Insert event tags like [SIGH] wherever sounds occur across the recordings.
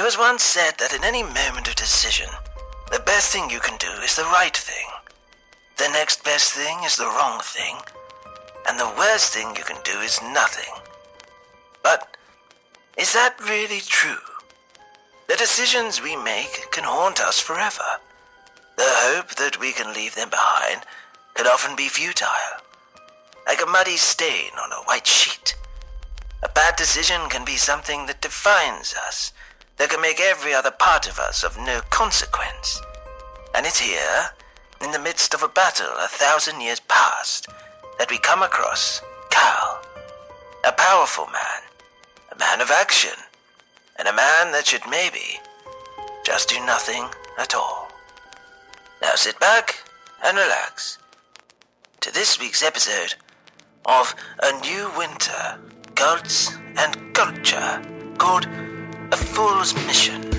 It was once said that in any moment of decision, the best thing you can do is the right thing. The next best thing is the wrong thing. And the worst thing you can do is nothing. But is that really true? The decisions we make can haunt us forever. The hope that we can leave them behind can often be futile, like a muddy stain on a white sheet. A bad decision can be something that defines us, that can make every other part of us of no consequence. And it's here, in the midst of a battle a thousand years past, that we come across Cal, a powerful man, a man of action, and a man that should maybe just do nothing at all. Now sit back and relax to this week's episode of A New Winter Cults and Culture called A Fool's Mission.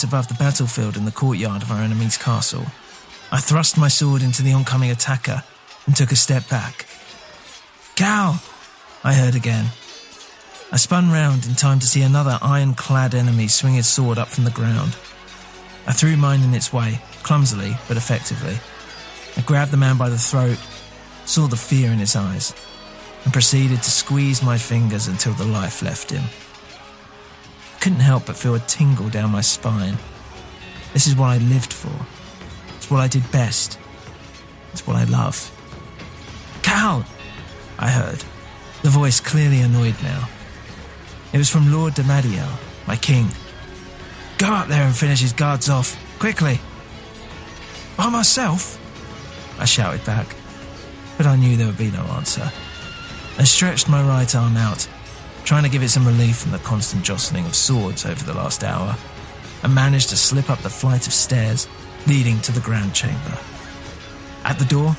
Rise above the battlefield in the courtyard of our enemy's castle. I thrust my sword into the oncoming attacker and took a step back. Cal! I heard again. I spun round in time to see another iron-clad enemy swing his sword up from the ground. I threw mine in its way, clumsily but effectively. I grabbed the man by the throat, saw the fear in his eyes, and proceeded to squeeze my fingers until the life left him. Couldn't help but feel a tingle down my spine. This is what I lived for. It's what I did best. It's what I love. Cal! I heard, the voice clearly annoyed now. It was from Lord Damadiel, my king. Go up there and finish his guards off, quickly. By myself? I shouted back, but I knew there would be no answer. I stretched my right arm out, trying to give it some relief from the constant jostling of swords over the last hour, and managed to slip up the flight of stairs leading to the grand chamber. At the door,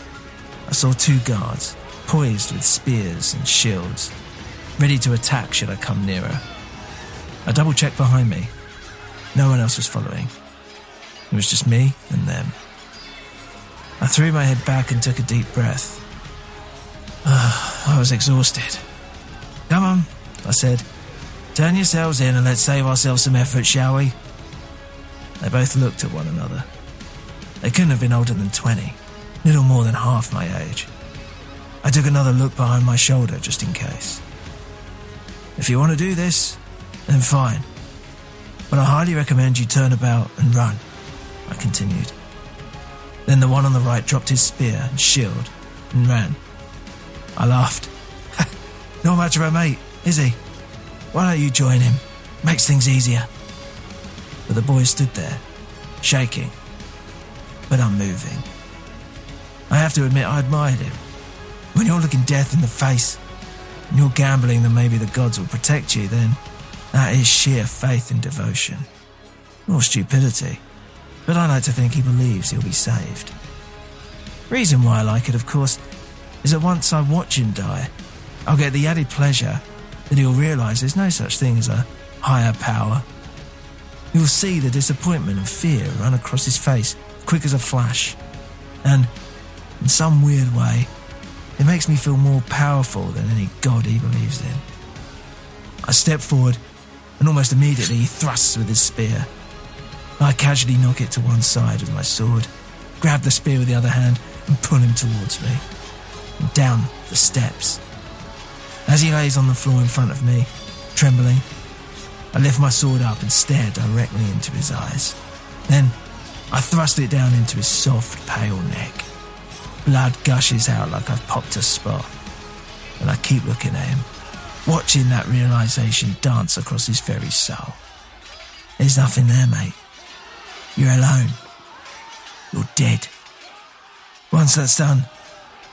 I saw two guards, poised with spears and shields, ready to attack should I come nearer. I double checked behind me. No one else was following. It was just me and them. I threw my head back and took a deep breath. [SIGHS] I was exhausted. Come on, I said. Turn yourselves in and let's save ourselves some effort, shall we? They both looked at one another. They couldn't have been older than 20, little more than half my age. I took another look behind my shoulder just in case. If you want to do this, then fine. But I highly recommend you turn about and run, I continued. Then the one on the right dropped his spear and shield and ran, I laughed. [LAUGHS] Not much of a mate, is he? Why don't you join him? Makes things easier. But the boy stood there, shaking, but unmoving. I have to admit, I admired him. When you're looking death in the face, and you're gambling that maybe the gods will protect you, then that is sheer faith and devotion. Or stupidity. But I like to think he believes he'll be saved. Reason why I like it, of course, is that once I watch him die, I'll get the added pleasure that he'll realise there's no such thing as a higher power. You'll see the disappointment and fear run across his face, quick as a flash. And, in some weird way, it makes me feel more powerful than any god he believes in. I step forward, and almost immediately he thrusts with his spear. I casually knock it to one side with my sword, grab the spear with the other hand, and pull him towards me. And down the steps. As he lays on the floor in front of me, trembling, I lift my sword up and stare directly into his eyes. Then I thrust it down into his soft, pale neck. Blood gushes out like I've popped a spot. And I keep looking at him, watching that realization dance across his very soul. There's nothing there, mate. You're alone. You're dead. Once that's done,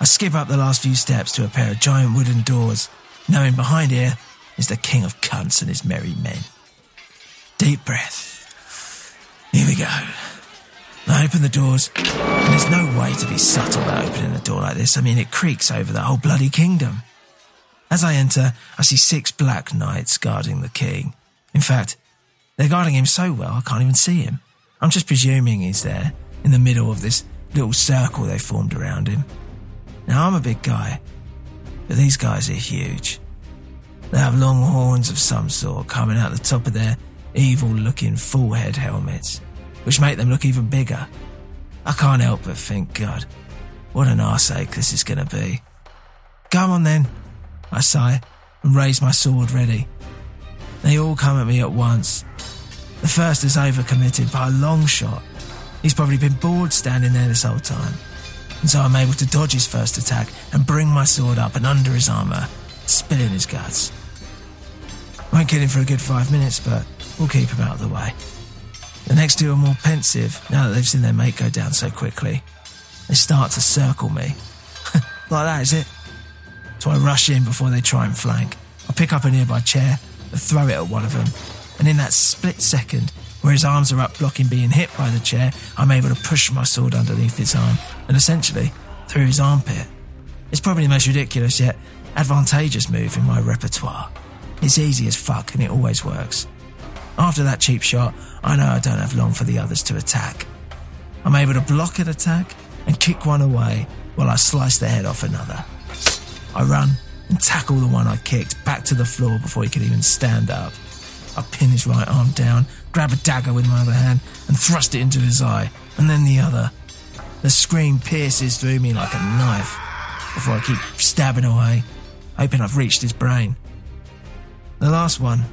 I skip up the last few steps to a pair of giant wooden doors, knowing behind here is the king of cunts and his merry men. Deep breath. Here we go. I open the doors, and there's no way to be subtle about opening a door like this. I mean, it creaks over the whole bloody kingdom. As I enter, I see six black knights guarding the king. In fact, they're guarding him so well I can't even see him. I'm just presuming he's there, in the middle of this little circle they formed around him. Now, I'm a big guy, but these guys are huge. They have long horns of some sort coming out the top of their evil looking full head helmets, which make them look even bigger. I can't help but think, God, what an arseache this is going to be. Come on then, I sigh and raise my sword ready. They all come at me at once. The first is overcommitted by a long shot. He's probably been bored standing there this whole time. And so I'm able to dodge his first attack and bring my sword up and under his armour, spilling his guts. Won't kill him for a good five minutes, but we'll keep him out of the way. The next two are more pensive now that they've seen their mate go down so quickly. They start to circle me. [LAUGHS] like that, is it? So I rush in before they try and flank. I pick up a nearby chair and throw it at one of them. And in that split second, where his arms are up blocking being hit by the chair, I'm able to push my sword underneath his arm and essentially through his armpit. It's probably the most ridiculous yet advantageous move in my repertoire. It's easy as fuck and it always works. After that cheap shot, I know I don't have long for the others to attack. I'm able to block an attack and kick one away while I slice the head off another. I run and tackle the one I kicked back to the floor before he could even stand up. I pin his right arm down, grab a dagger with my other hand, and thrust it into his eye, and then the other. The scream pierces through me like a knife before I keep stabbing away, hoping I've reached his brain. The last one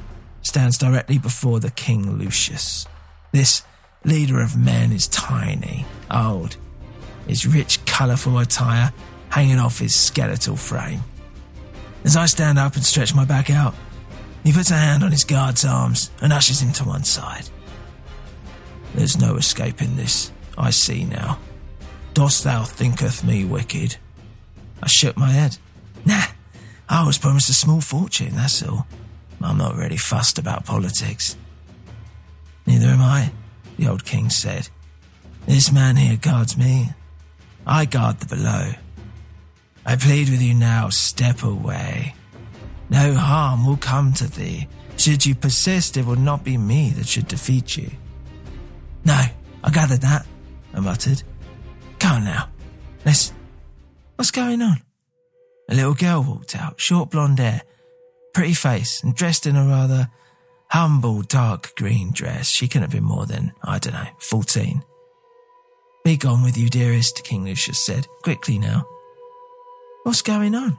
stands directly before the King Lucius. This leader of men is tiny, old, his rich, colourful attire hanging off his skeletal frame. As I stand up and stretch my back out, he puts a hand on his guard's arms and ushers him to one side. There's no escaping this, I see now. Dost thou thinketh me wicked? I shook my head. Nah, I was promised a small fortune, that's all. I'm not really fussed about politics. Neither am I, the old king said. This man here guards me. I guard the below. I plead with you now, step away. No harm will come to thee. Should you persist, it will not be me that should defeat you. No, I gathered that, I muttered. Come on now. Let's. What's going on? A little girl walked out, short blonde hair, pretty face, and dressed in a rather humble dark green dress. She couldn't have been more than, I don't know, 14. Be gone with you, dearest, King Lucius said, quickly now. What's going on?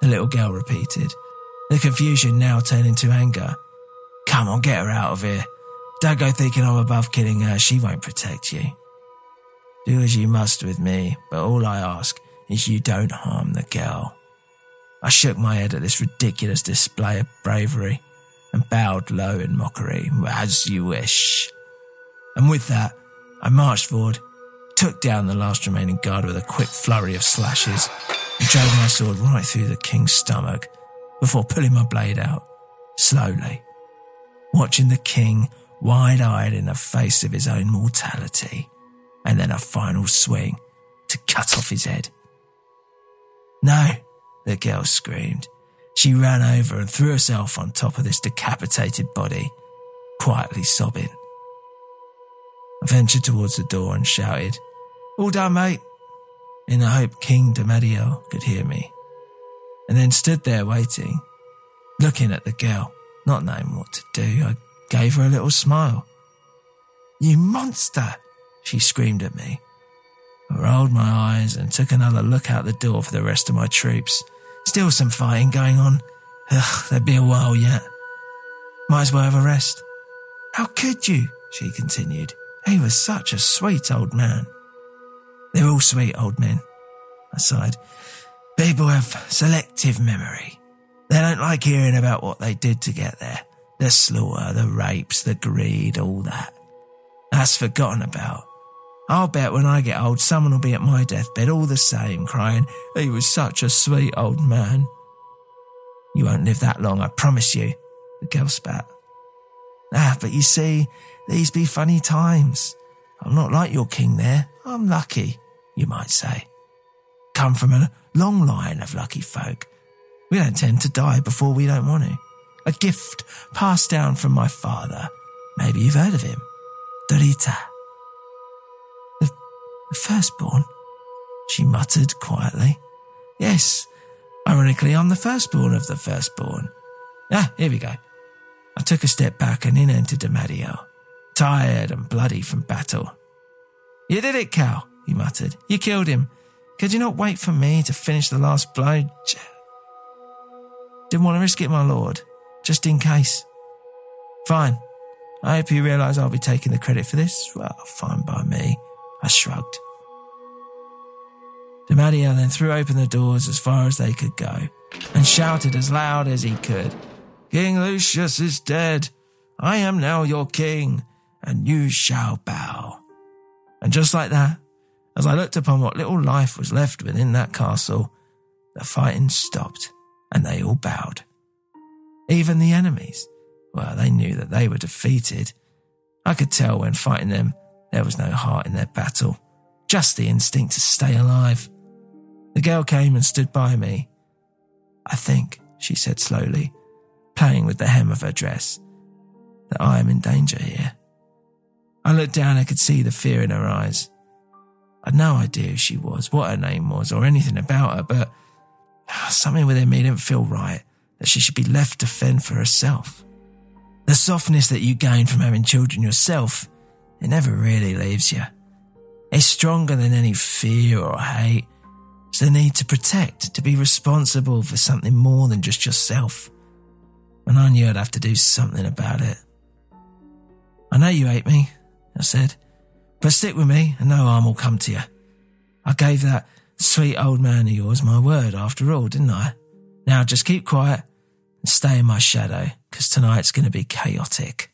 The little girl repeated, the confusion now turning to anger. Come on, get her out of here. Don't go thinking I'm above killing her. She won't protect you. Do as you must with me, but all I ask is you don't harm the girl. I shook my head at this ridiculous display of bravery and bowed low in mockery, as you wish. And with that, I marched forward, took down the last remaining guard with a quick flurry of slashes, and drove my sword right through the king's stomach before pulling my blade out, slowly, watching the king wide eyed in the face of his own mortality, and then a final swing to cut off his head. No, the girl screamed. She ran over and threw herself on top of this decapitated body, quietly sobbing. I ventured towards the door and shouted, All done, mate, in the hope King Damadiel could hear me, and then stood there waiting, looking at the girl, not knowing what to do. I gave her a little smile. You monster! She screamed at me. I rolled my eyes and took another look out the door for the rest of my troops. Still some fighting going on. Ugh, there'd be a while yet. Might as well have a rest. How could you? She continued. He was such a sweet old man. They're all sweet old men, I sighed. People have selective memory. They don't like hearing about what they did to get there. The slaughter, the rapes, the greed, all that. That's forgotten about. I'll bet when I get old, someone will be at my deathbed all the same, crying, He was such a sweet old man. You won't live that long, I promise you, the girl spat. Ah, but you see, these be funny times. I'm not like your king there. I'm lucky, you might say. Come from a long line of lucky folk. We don't tend to die before we don't want to. A gift passed down from my father. Maybe you've heard of him. Dorita. The, the firstborn? She muttered quietly. Yes, ironically, I'm the firstborn of the firstborn. Ah, here we go. I took a step back and in entered Damadiel, tired and bloody from battle. You did it, Cal, he muttered. You killed him. Could you not wait for me to finish the last blow? Didn't want to risk it, my lord, just in case. Fine. I hope you realise I'll be taking the credit for this. Well, fine by me. I shrugged. Damadiel then threw open the doors as far as they could go and shouted as loud as he could. King Lucius is dead. I am now your king, and you shall bow. And just like that, as I looked upon what little life was left within that castle, the fighting stopped and they all bowed. Even the enemies, well, they knew that they were defeated. I could tell when fighting them, there was no heart in their battle, just the instinct to stay alive. The girl came and stood by me. I think, she said slowly, playing with the hem of her dress, that I am in danger here. I looked down and could see the fear in her eyes. I'd no idea who she was, what her name was, or anything about her, but ah, something within me didn't feel right that she should be left to fend for herself. The softness that you gain from having children yourself, it never really leaves you. It's stronger than any fear or hate. It's the need to protect, to be responsible for something more than just yourself. And I knew I'd have to do something about it. I know you hate me, I said, but stick with me and no harm will come to you. I gave that sweet old man of yours my word after all, didn't I? Now just keep quiet and stay in my shadow, because tonight's going to be chaotic.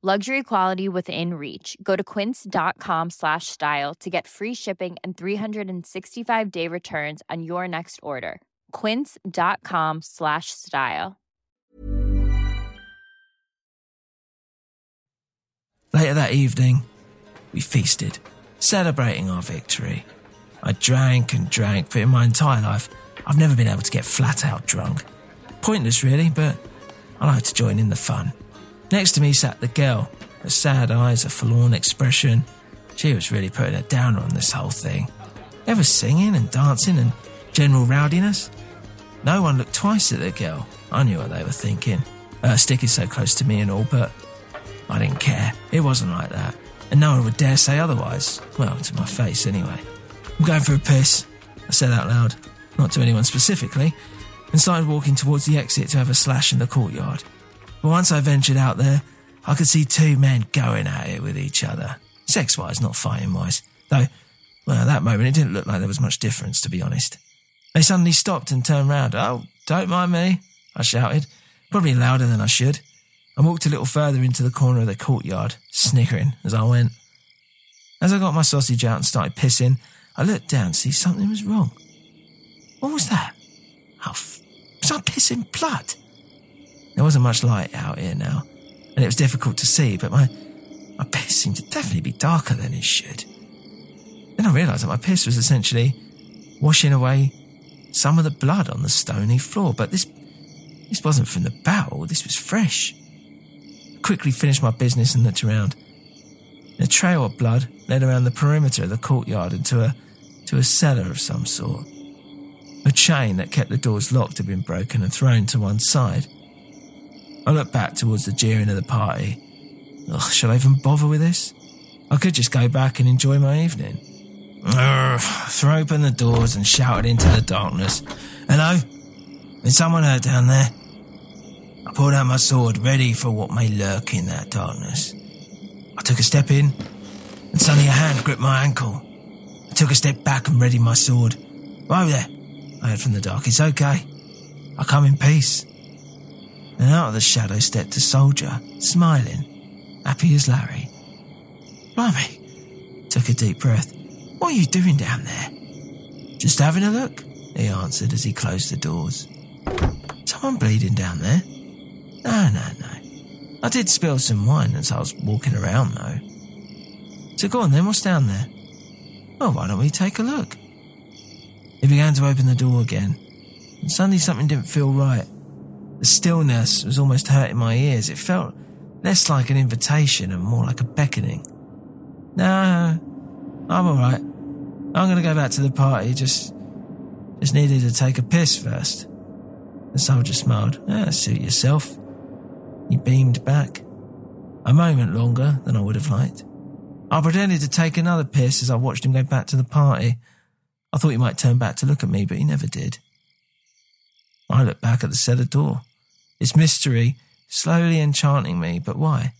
Luxury quality within reach. Go to quince.com slash style to get free shipping and 365 day returns on your next order. Quince.com slash style. Later that evening, we feasted, celebrating our victory. I drank and drank, but in my entire life, I've never been able to get flat out drunk. Pointless, really, but I like to join in the fun. Next to me sat the girl, her sad eyes, a forlorn expression. She was really putting a downer on this whole thing. Ever singing and dancing and general rowdiness? No one looked twice at the girl. I knew what they were thinking. Her stick is so close to me and all, but I didn't care. It wasn't like that. And no one would dare say otherwise. Well, to my face, anyway. I'm going for a piss, I said out loud, not to anyone specifically, and started walking towards the exit to have a slash in the courtyard. But once I ventured out there, I could see two men going at it with each other. Sex wise, not fighting wise. Though, well, at that moment, it didn't look like there was much difference, to be honest. They suddenly stopped and turned round. Oh, don't mind me, I shouted, probably louder than I should. I walked a little further into the corner of the courtyard, snickering as I went. As I got my sausage out and started pissing, I looked down to see something was wrong. What was that? Oh, f- was I pissing blood? There wasn't much light out here now, and it was difficult to see, but my, my piss seemed to definitely be darker than it should. Then I realised that my piss was essentially washing away some of the blood on the stony floor, but this this wasn't from the barrel, this was fresh. I quickly finished my business and looked around. A trail of blood led around the perimeter of the courtyard into a to a cellar of some sort. A chain that kept the doors locked had been broken and thrown to one side. I looked back towards the jeering of the party. Ugh, I even bother with this? I could just go back and enjoy my evening. Urgh, threw open the doors and shouted into the darkness. Hello? Is someone hurt down there? I pulled out my sword, ready for what may lurk in that darkness. I took a step in, and suddenly a hand gripped my ankle. I took a step back and readied my sword. Whoa there, I heard from the dark. It's okay. I come in peace. And out of the shadow stepped a soldier, smiling, happy as Larry. Blimey, took a deep breath. What are you doing down there? Just having a look, he answered as he closed the doors. Someone bleeding down there? No, no, no. I did spill some wine as I was walking around, though. So go on then, what's down there? Well, why don't we take a look? He began to open the door again, and suddenly something didn't feel right. The stillness was almost hurting my ears. It felt less like an invitation and more like a beckoning. No, I'm alright. I'm gonna go back to the party, just just needed to take a piss first. The soldier smiled. Ah, suit yourself. He beamed back. A moment longer than I would have liked. I pretended to take another piss as I watched him go back to the party. I thought he might turn back to look at me, but he never did. I looked back at the cellar door. Its mystery slowly enchanting me, but why?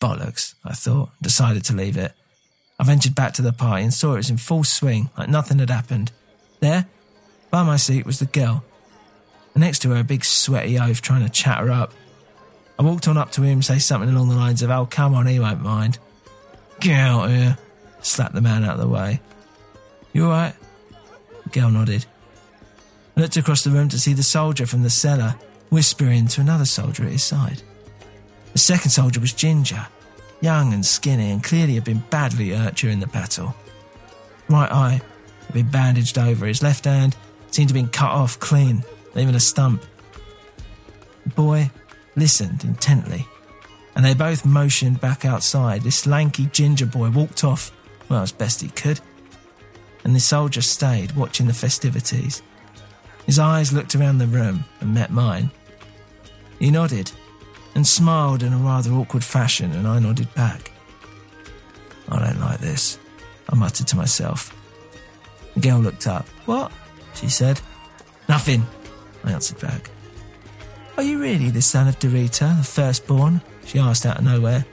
Bollocks, I thought, decided to leave it. I ventured back to the party and saw it was in full swing, like nothing had happened. There, by my seat, was the girl. Next to her, a big sweaty oaf trying to chat her up. I walked on up to him, say something along the lines of, Oh, come on, he won't mind. Get out here. Slapped the man out of the way. You alright? The girl nodded. I looked across the room to see the soldier from the cellar whispering to another soldier at his side. The second soldier was Ginger, young and skinny, and clearly had been badly hurt during the battle. Right eye had been bandaged over, his left hand seemed to have been cut off clean, leaving a stump. The boy listened intently, and they both motioned back outside. This lanky ginger boy walked off, well, as best he could, and the soldier stayed watching the festivities. His eyes looked around the room and met mine. He nodded and smiled in a rather awkward fashion, and I nodded back. I don't like this, I muttered to myself. The girl looked up. What? She said. Nothing, I answered back. Are you really the son of Dorita, the firstborn? She asked out of nowhere.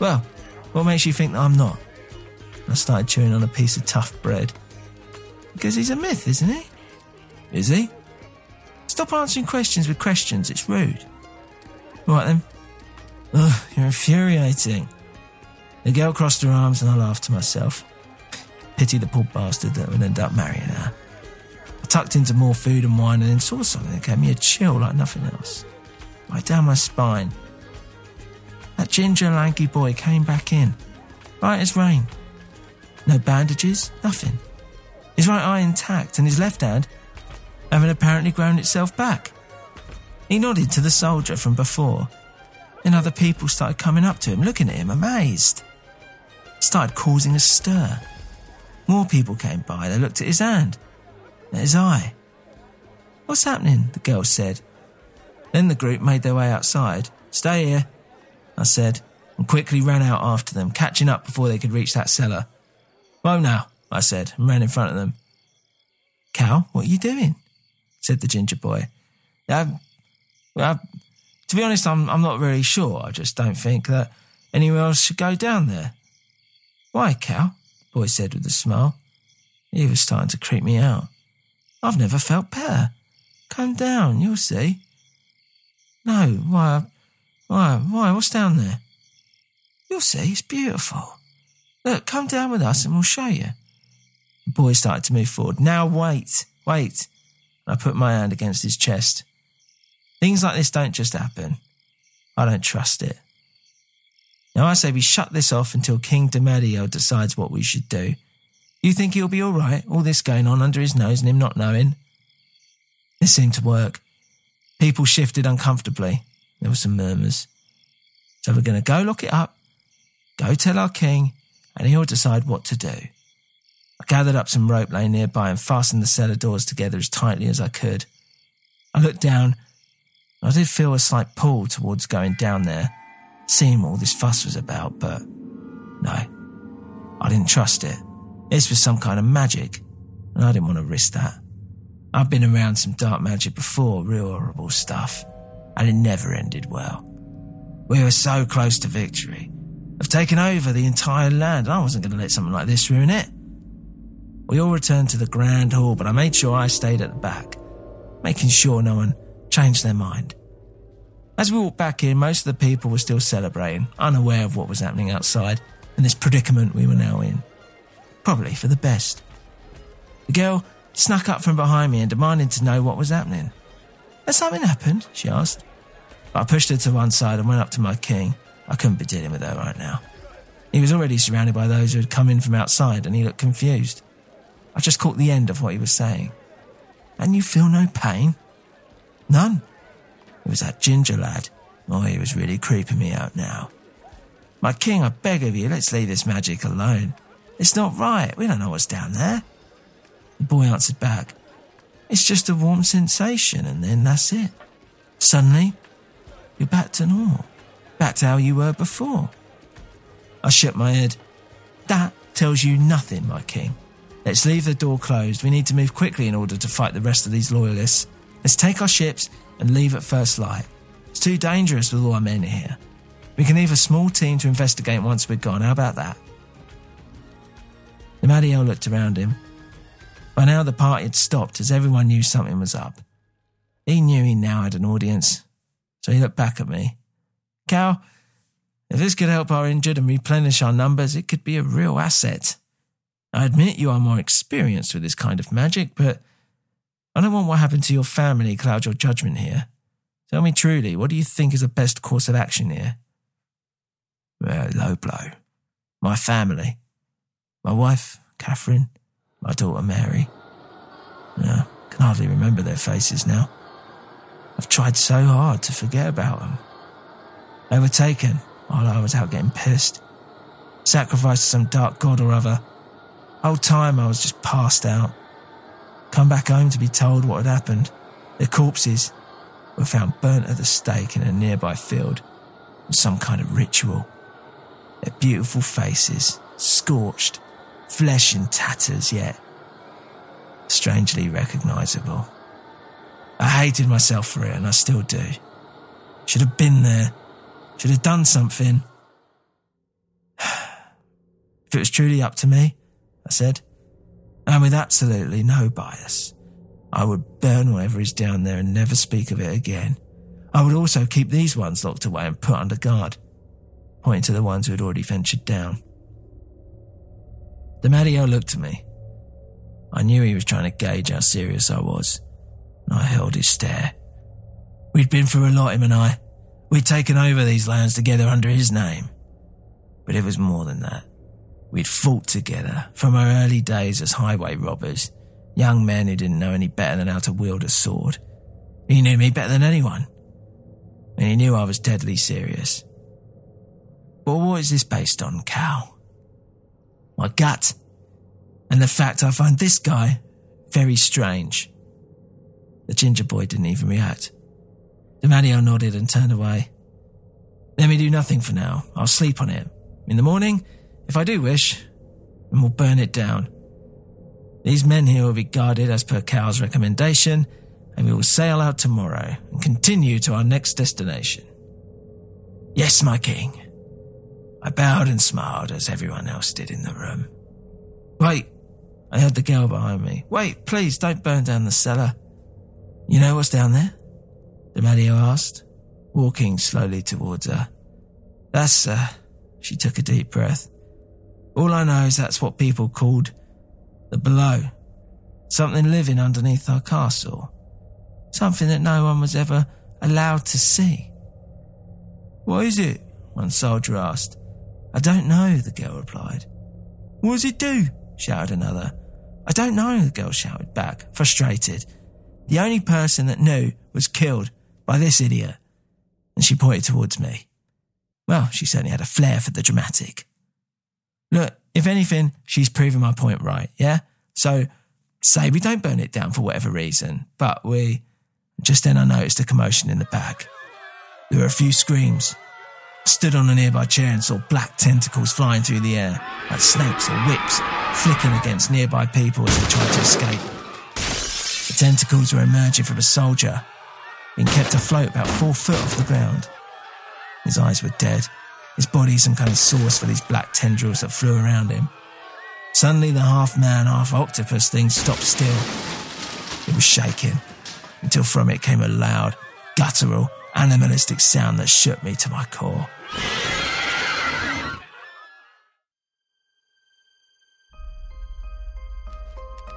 Well, what makes you think that I'm not? I started chewing on a piece of tough bread. Because he's a myth, isn't he? Is he? Stop answering questions with questions, it's rude. Right then. Ugh, you're infuriating. The girl crossed her arms and I laughed to myself. Pity the poor bastard that would end up marrying her. I tucked into more food and wine and then saw something that gave me a chill like nothing else. Right down my spine. That ginger lanky boy came back in, right as rain. No bandages, nothing. His right eye intact and his left hand having apparently grown itself back. He nodded to the soldier from before. Then other people started coming up to him, looking at him, amazed. Started causing a stir. More people came by. They looked at his hand, at his eye. What's happening? The girl said. Then the group made their way outside. Stay here, I said, and quickly ran out after them, catching up before they could reach that cellar. Well, now, I said, and ran in front of them. Cal, what are you doing? Said the ginger boy. Um, well, to be honest, I'm, I'm not really sure. I just don't think that anyone else should go down there. Why, Cal? The boy said with a smile. He was starting to creep me out. I've never felt better. Come down, you'll see. No, why, why, why, what's down there? You'll see, it's beautiful. Look, come down with us and we'll show you. The boy started to move forward. Now wait, wait. I put my hand against his chest. Things like this don't just happen. I don't trust it. Now I say we shut this off until King Demadio decides what we should do. You think he'll be all right, all this going on under his nose and him not knowing? It seemed to work. People shifted uncomfortably. There were some murmurs. So we're going to go lock it up, go tell our king, and he'll decide what to do. I gathered up some rope lay nearby and fastened the cellar doors together as tightly as I could. I looked down. I did feel a slight pull towards going down there, seeing what all this fuss was about, but no, I didn't trust it. This was some kind of magic, and I didn't want to risk that. I've been around some dark magic before, real horrible stuff, and it never ended well. We were so close to victory, of taking over the entire land, and I wasn't going to let something like this ruin it. We all returned to the grand hall, but I made sure I stayed at the back, making sure no one changed their mind. As we walked back in, most of the people were still celebrating, unaware of what was happening outside and this predicament we were now in. Probably for the best. The girl snuck up from behind me and demanded to know what was happening. Has something happened? she asked. But I pushed her to one side and went up to my king. I couldn't be dealing with her right now. He was already surrounded by those who had come in from outside and he looked confused. I just caught the end of what he was saying. And you feel no pain? None. It was that ginger lad. Oh, he was really creeping me out now. My king, I beg of you, let's leave this magic alone. It's not right. We don't know what's down there. The boy answered back, It's just a warm sensation, and then that's it. Suddenly, you're back to normal, back to how you were before. I shook my head. That tells you nothing, my king. Let's leave the door closed. We need to move quickly in order to fight the rest of these loyalists. Let's take our ships and leave at first light. It's too dangerous with all our men here. We can leave a small team to investigate once we're gone. How about that? The Madio looked around him. By now, the party had stopped as everyone knew something was up. He knew he now had an audience, so he looked back at me. Cal, if this could help our injured and replenish our numbers, it could be a real asset. I admit you are more experienced with this kind of magic, but I don't want what happened to your family cloud your judgment here. Tell me truly, what do you think is the best course of action here? Well, low blow. My family. My wife, Catherine. My daughter, Mary. I can hardly remember their faces now. I've tried so hard to forget about them. They were taken while I was out getting pissed. Sacrificed to some dark god or other Whole time I was just passed out. Come back home to be told what had happened. Their corpses were found burnt at the stake in a nearby field. in Some kind of ritual. Their beautiful faces, scorched, flesh in tatters, yet strangely recognizable. I hated myself for it, and I still do. Should have been there. Should have done something. [SIGHS] if it was truly up to me, I said, and with absolutely no bias, I would burn whatever is down there and never speak of it again. I would also keep these ones locked away and put under guard, pointing to the ones who had already ventured down. DiMatteo looked at me. I knew he was trying to gauge how serious I was, and I held his stare. We'd been through a lot, him and I. We'd taken over these lands together under his name. But it was more than that. We'd fought together from our early days as highway robbers, young men who didn't know any better than how to wield a sword. He knew me better than anyone, and he knew I was deadly serious. But what is this based on, Cal? My gut, and the fact I find this guy very strange. The ginger boy didn't even react. DiMatteo nodded and turned away. Let me do nothing for now. I'll sleep on it. In the morning, if I do wish, then we'll burn it down. These men here will be guarded as per Cal's recommendation, and we will sail out tomorrow and continue to our next destination. Yes, my king. I bowed and smiled as everyone else did in the room. Wait, I heard the girl behind me. Wait, please don't burn down the cellar. You know what's down there? DiMatteo asked, walking slowly towards her. That's, uh, she took a deep breath. All I know is that's what people called the below. Something living underneath our castle. Something that no one was ever allowed to see. What is it? One soldier asked. I don't know, the girl replied. What does it do? shouted another. I don't know, the girl shouted back, frustrated. The only person that knew was killed by this idiot. And she pointed towards me. Well, she certainly had a flair for the dramatic. Look, if anything, she's proven my point right, yeah? So, say we don't burn it down for whatever reason, but we. Just then I noticed a commotion in the back. There were a few screams. Stood on a nearby chair and saw black tentacles flying through the air, like snakes or whips, flicking against nearby people as they tried to escape. The tentacles were emerging from a soldier, being kept afloat about four foot off the ground. His eyes were dead, his body some kind of source for these black tendrils that flew around him. Suddenly, the half man, half octopus thing stopped still. It was shaking, until from it came a loud, guttural, animalistic sound that shook me to my core.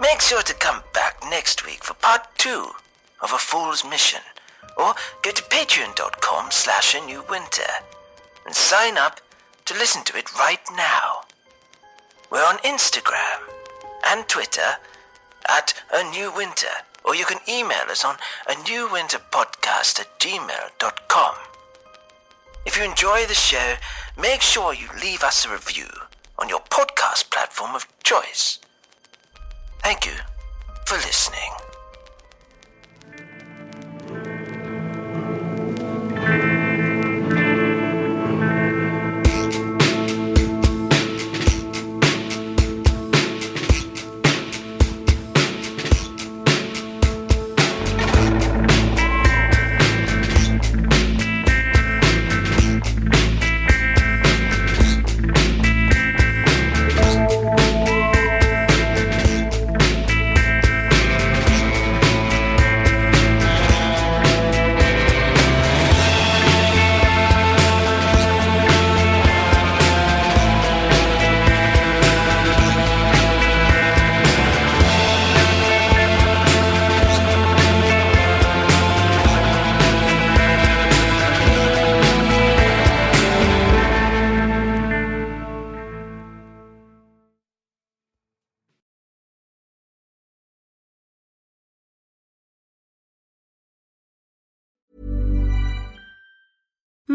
Make sure to come back next week for part two of A Fool's Mission, or go to patreon.com slash a new winter and sign up to listen to it right now. We're on Instagram and Twitter at A New Winter, or you can email us on a new winter podcast at gmail.com. If you enjoy the show, make sure you leave us a review on your podcast platform of choice. Thank you for listening.